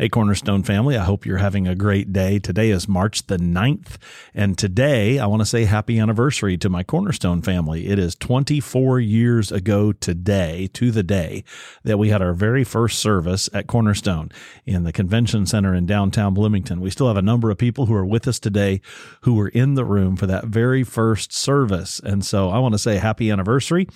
Hey, Cornerstone family, I hope you're having a great day. Today is March the 9th, and today I want to say happy anniversary to my Cornerstone family. It is 24 years ago today, to the day, that we had our very first service at Cornerstone in the Convention Center in downtown Bloomington. We still have a number of people who are with us today who were in the room for that very first service. And so I want to say happy anniversary.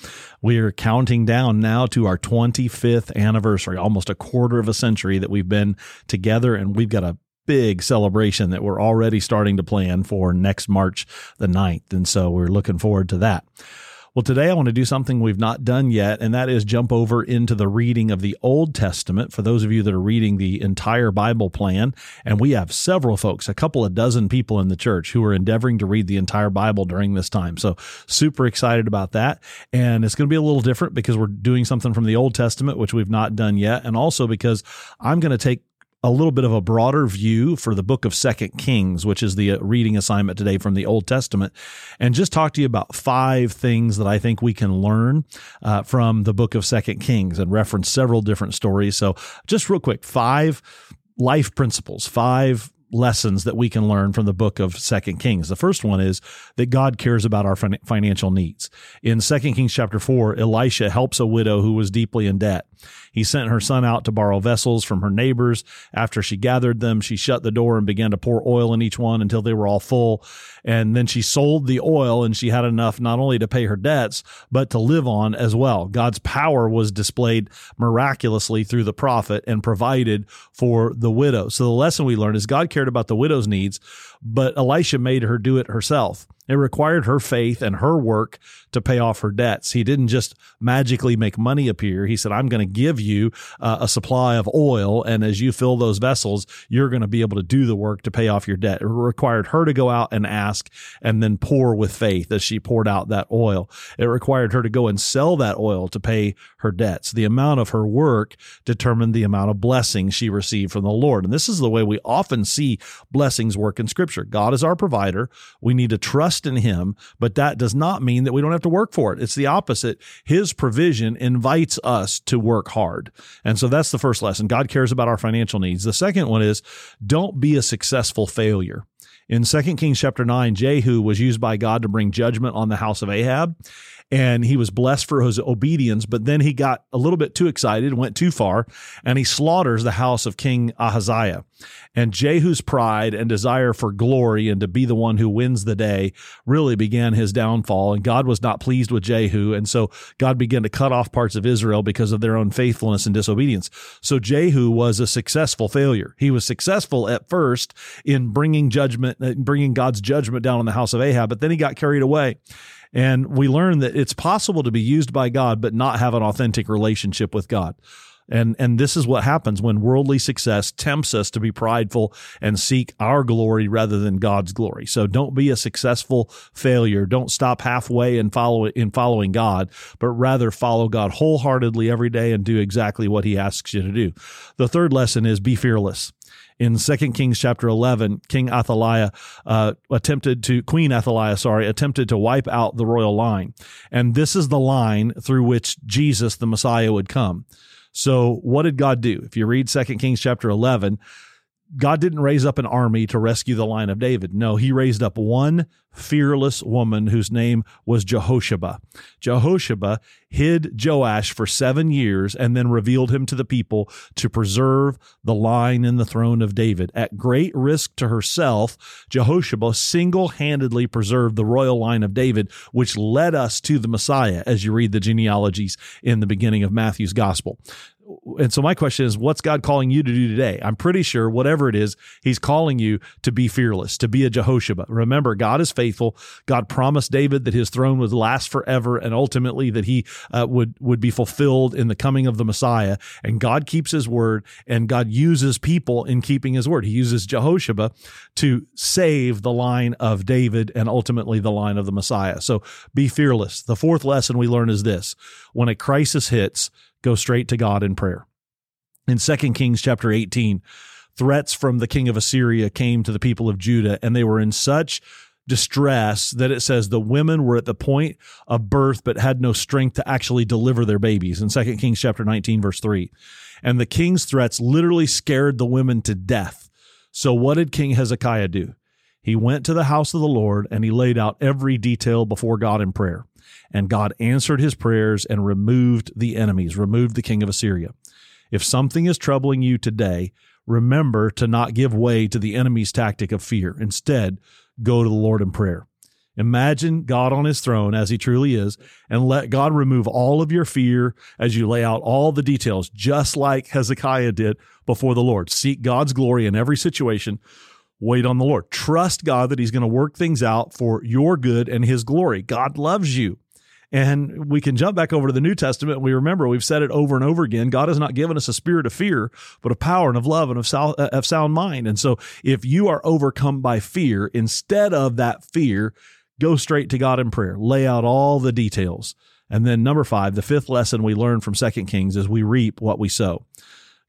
We are counting down now to our 25th anniversary, almost a quarter of a century that we've been together, and we've got a big celebration that we're already starting to plan for next March the 9th. And so we're looking forward to that. Well, today I want to do something we've not done yet, and that is jump over into the reading of the Old Testament for those of you that are reading the entire Bible plan. And we have several folks, a couple of dozen people in the church who are endeavoring to read the entire Bible during this time. So super excited about that. And it's going to be a little different because we're doing something from the Old Testament, which we've not done yet. And also because I'm going to take a little bit of a broader view for the book of second kings which is the uh, reading assignment today from the old testament and just talk to you about five things that i think we can learn uh, from the book of second kings and reference several different stories. So just real quick five life principles five lessons that we can learn from the book of second kings. The first one is that god cares about our financial needs. In second kings chapter 4 elisha helps a widow who was deeply in debt. He sent her son out to borrow vessels from her neighbors. After she gathered them she shut the door and began to pour oil in each one until they were all full. And then she sold the oil and she had enough not only to pay her debts but to live on as well. God's power was displayed miraculously through the prophet and provided for the widow. So the lesson we learn is god cared about the widow's needs, but Elisha made her do it herself. It required her faith and her work to pay off her debts. He didn't just magically make money appear. He said, I'm going to give you uh, a supply of oil. And as you fill those vessels, you're going to be able to do the work to pay off your debt. It required her to go out and ask and then pour with faith as she poured out that oil. It required her to go and sell that oil to pay her debts. The amount of her work determined the amount of blessing she received from the Lord. And this is the way we often see blessings work in scripture. God is our provider. We need to trust trust in him, but that does not mean that we don't have to work for it. It's the opposite. His provision invites us to work hard. And so that's the first lesson. God cares about our financial needs. The second one is don't be a successful failure. In 2 Kings chapter 9, Jehu was used by God to bring judgment on the house of Ahab and he was blessed for his obedience. But then he got a little bit too excited, went too far, and he slaughters the house of King Ahaziah. And Jehu's pride and desire for glory and to be the one who wins the day really began his downfall. And God was not pleased with Jehu. And so God began to cut off parts of Israel because of their unfaithfulness and disobedience. So Jehu was a successful failure. He was successful at first in bringing judgment, uh, bringing God's judgment down on the house of Ahab, but then he got carried away. And we learn that it's possible to be used by God, but not have an authentic relationship with God. And, and this is what happens when worldly success tempts us to be prideful and seek our glory rather than God's glory. So don't be a successful failure. Don't stop halfway in follow in following God, but rather follow God wholeheartedly every day and do exactly what he asks you to do. The third lesson is be fearless in Second Kings chapter 11, King Athaliah uh, attempted to, Queen Athaliah, sorry, attempted to wipe out the royal line. And this is the line through which Jesus, the Messiah, would come. So what did God do? If you read Second Kings chapter 11, God didn't raise up an army to rescue the line of David. No, he raised up one fearless woman whose name was Jehosheba. Jehosheba hid Joash for seven years and then revealed him to the people to preserve the line in the throne of David. At great risk to herself, Jehosheba single handedly preserved the royal line of David, which led us to the Messiah as you read the genealogies in the beginning of Matthew's gospel and so my question is what's god calling you to do today? I'm pretty sure whatever it is he's calling you to be fearless to be a jehosheba remember god is faithful. God promised david that his throne would last forever and ultimately that he uh, would would be fulfilled in the coming of the messiah. And god keeps his word and god uses people in keeping his word. He uses jehosheba to save the line of david and ultimately the line of the messiah. So be fearless. The fourth lesson we learn is this. When a crisis hits go straight to God in prayer. In 2 Kings chapter 18, threats from the king of Assyria came to the people of Judah, and they were in such distress that it says the women were at the point of birth but had no strength to actually deliver their babies in 2 Kings chapter 19 verse 3. And the king's threats literally scared the women to death. So what did King Hezekiah do? He went to the house of the Lord and he laid out every detail before God in prayer. And God answered his prayers and removed the enemies, removed the king of Assyria. If something is troubling you today, remember to not give way to the enemy's tactic of fear. Instead, go to the Lord in prayer. Imagine God on his throne as he truly is, and let God remove all of your fear as you lay out all the details, just like Hezekiah did before the Lord. Seek God's glory in every situation. Wait on the Lord. Trust God that he's going to work things out for your good and his glory. God loves you. And we can jump back over to the New Testament. We remember we've said it over and over again. God has not given us a spirit of fear, but of power and of love and of, sound, uh, of sound mind. And so if you are overcome by fear, instead of that fear, go straight to God in prayer. Lay out all the details. And then number five, the fifth lesson we learn from Second Kings is we reap what we sow.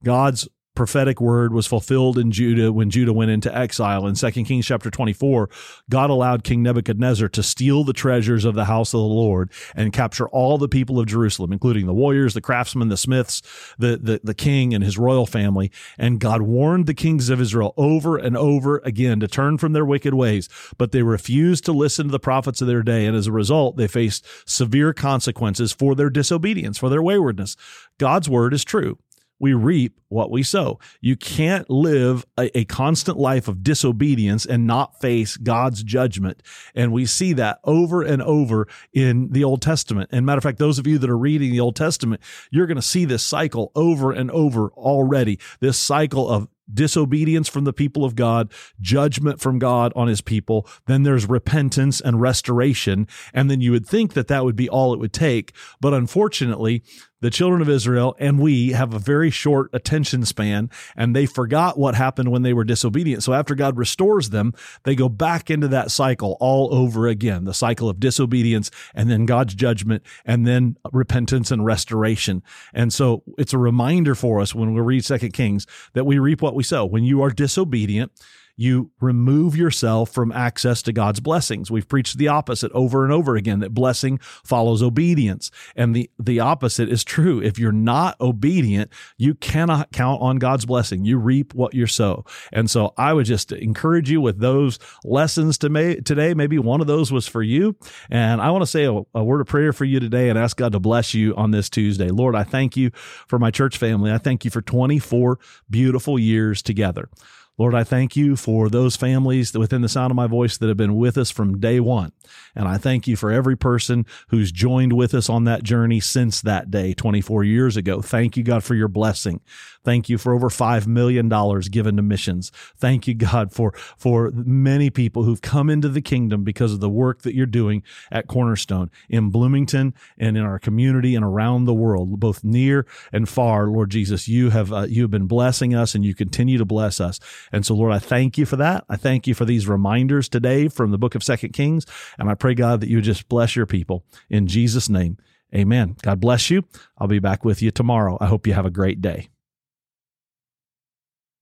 God's prophetic word was fulfilled in Judah when Judah went into exile. In 2 Kings chapter 24, God allowed King Nebuchadnezzar to steal the treasures of the house of the Lord and capture all the people of Jerusalem, including the warriors, the craftsmen, the smiths, the, the, the king and his royal family. And God warned the kings of Israel over and over again to turn from their wicked ways, but they refused to listen to the prophets of their day. And as a result, they faced severe consequences for their disobedience, for their waywardness. God's word is true we reap what we sow. You can't live a, a, constant life of disobedience and not face God's judgment. And we see that over and over in the Old Testament. And matter of fact, those of you that are reading the Old Testament, you're going to see this cycle over and over already. This cycle of disobedience from the people of God, judgment from God on his people. Then there's repentance and restoration. And then you would think that that would be all it would take. But unfortunately, the children of Israel and we have a very short attention span and they forgot what happened when they were disobedient. So after God restores them, they go back into that cycle all over again, the cycle of disobedience and then God's judgment and then repentance and restoration. And so it's a reminder for us when we read second Kings that we reap what we sow. When you are disobedient, you remove yourself from access to God's blessings. We've preached the opposite over and over again that blessing follows obedience. And the, the opposite is true. If you're not obedient, you cannot count on God's blessing. You reap what you sow. And so I would just encourage you with those lessons to may, today. Maybe one of those was for you. And I want to say a, a word of prayer for you today and ask God to bless you on this Tuesday. Lord, I thank you for my church family. I thank you for 24 beautiful years together. Lord, I thank you for those families within the sound of my voice that have been with us from day one. And I thank you for every person who's joined with us on that journey since that day 24 years ago. Thank you, God, for your blessing. Thank you for over $5 million given to missions. Thank you, God, for, for many people who've come into the kingdom because of the work that you're doing at Cornerstone in Bloomington and in our community and around the world, both near and far. Lord Jesus, you have, uh, you have been blessing us and you continue to bless us. And so, Lord, I thank you for that. I thank you for these reminders today from the book of Second Kings. And I pray, God, that you would just bless your people in Jesus' name. Amen. God bless you. I'll be back with you tomorrow. I hope you have a great day.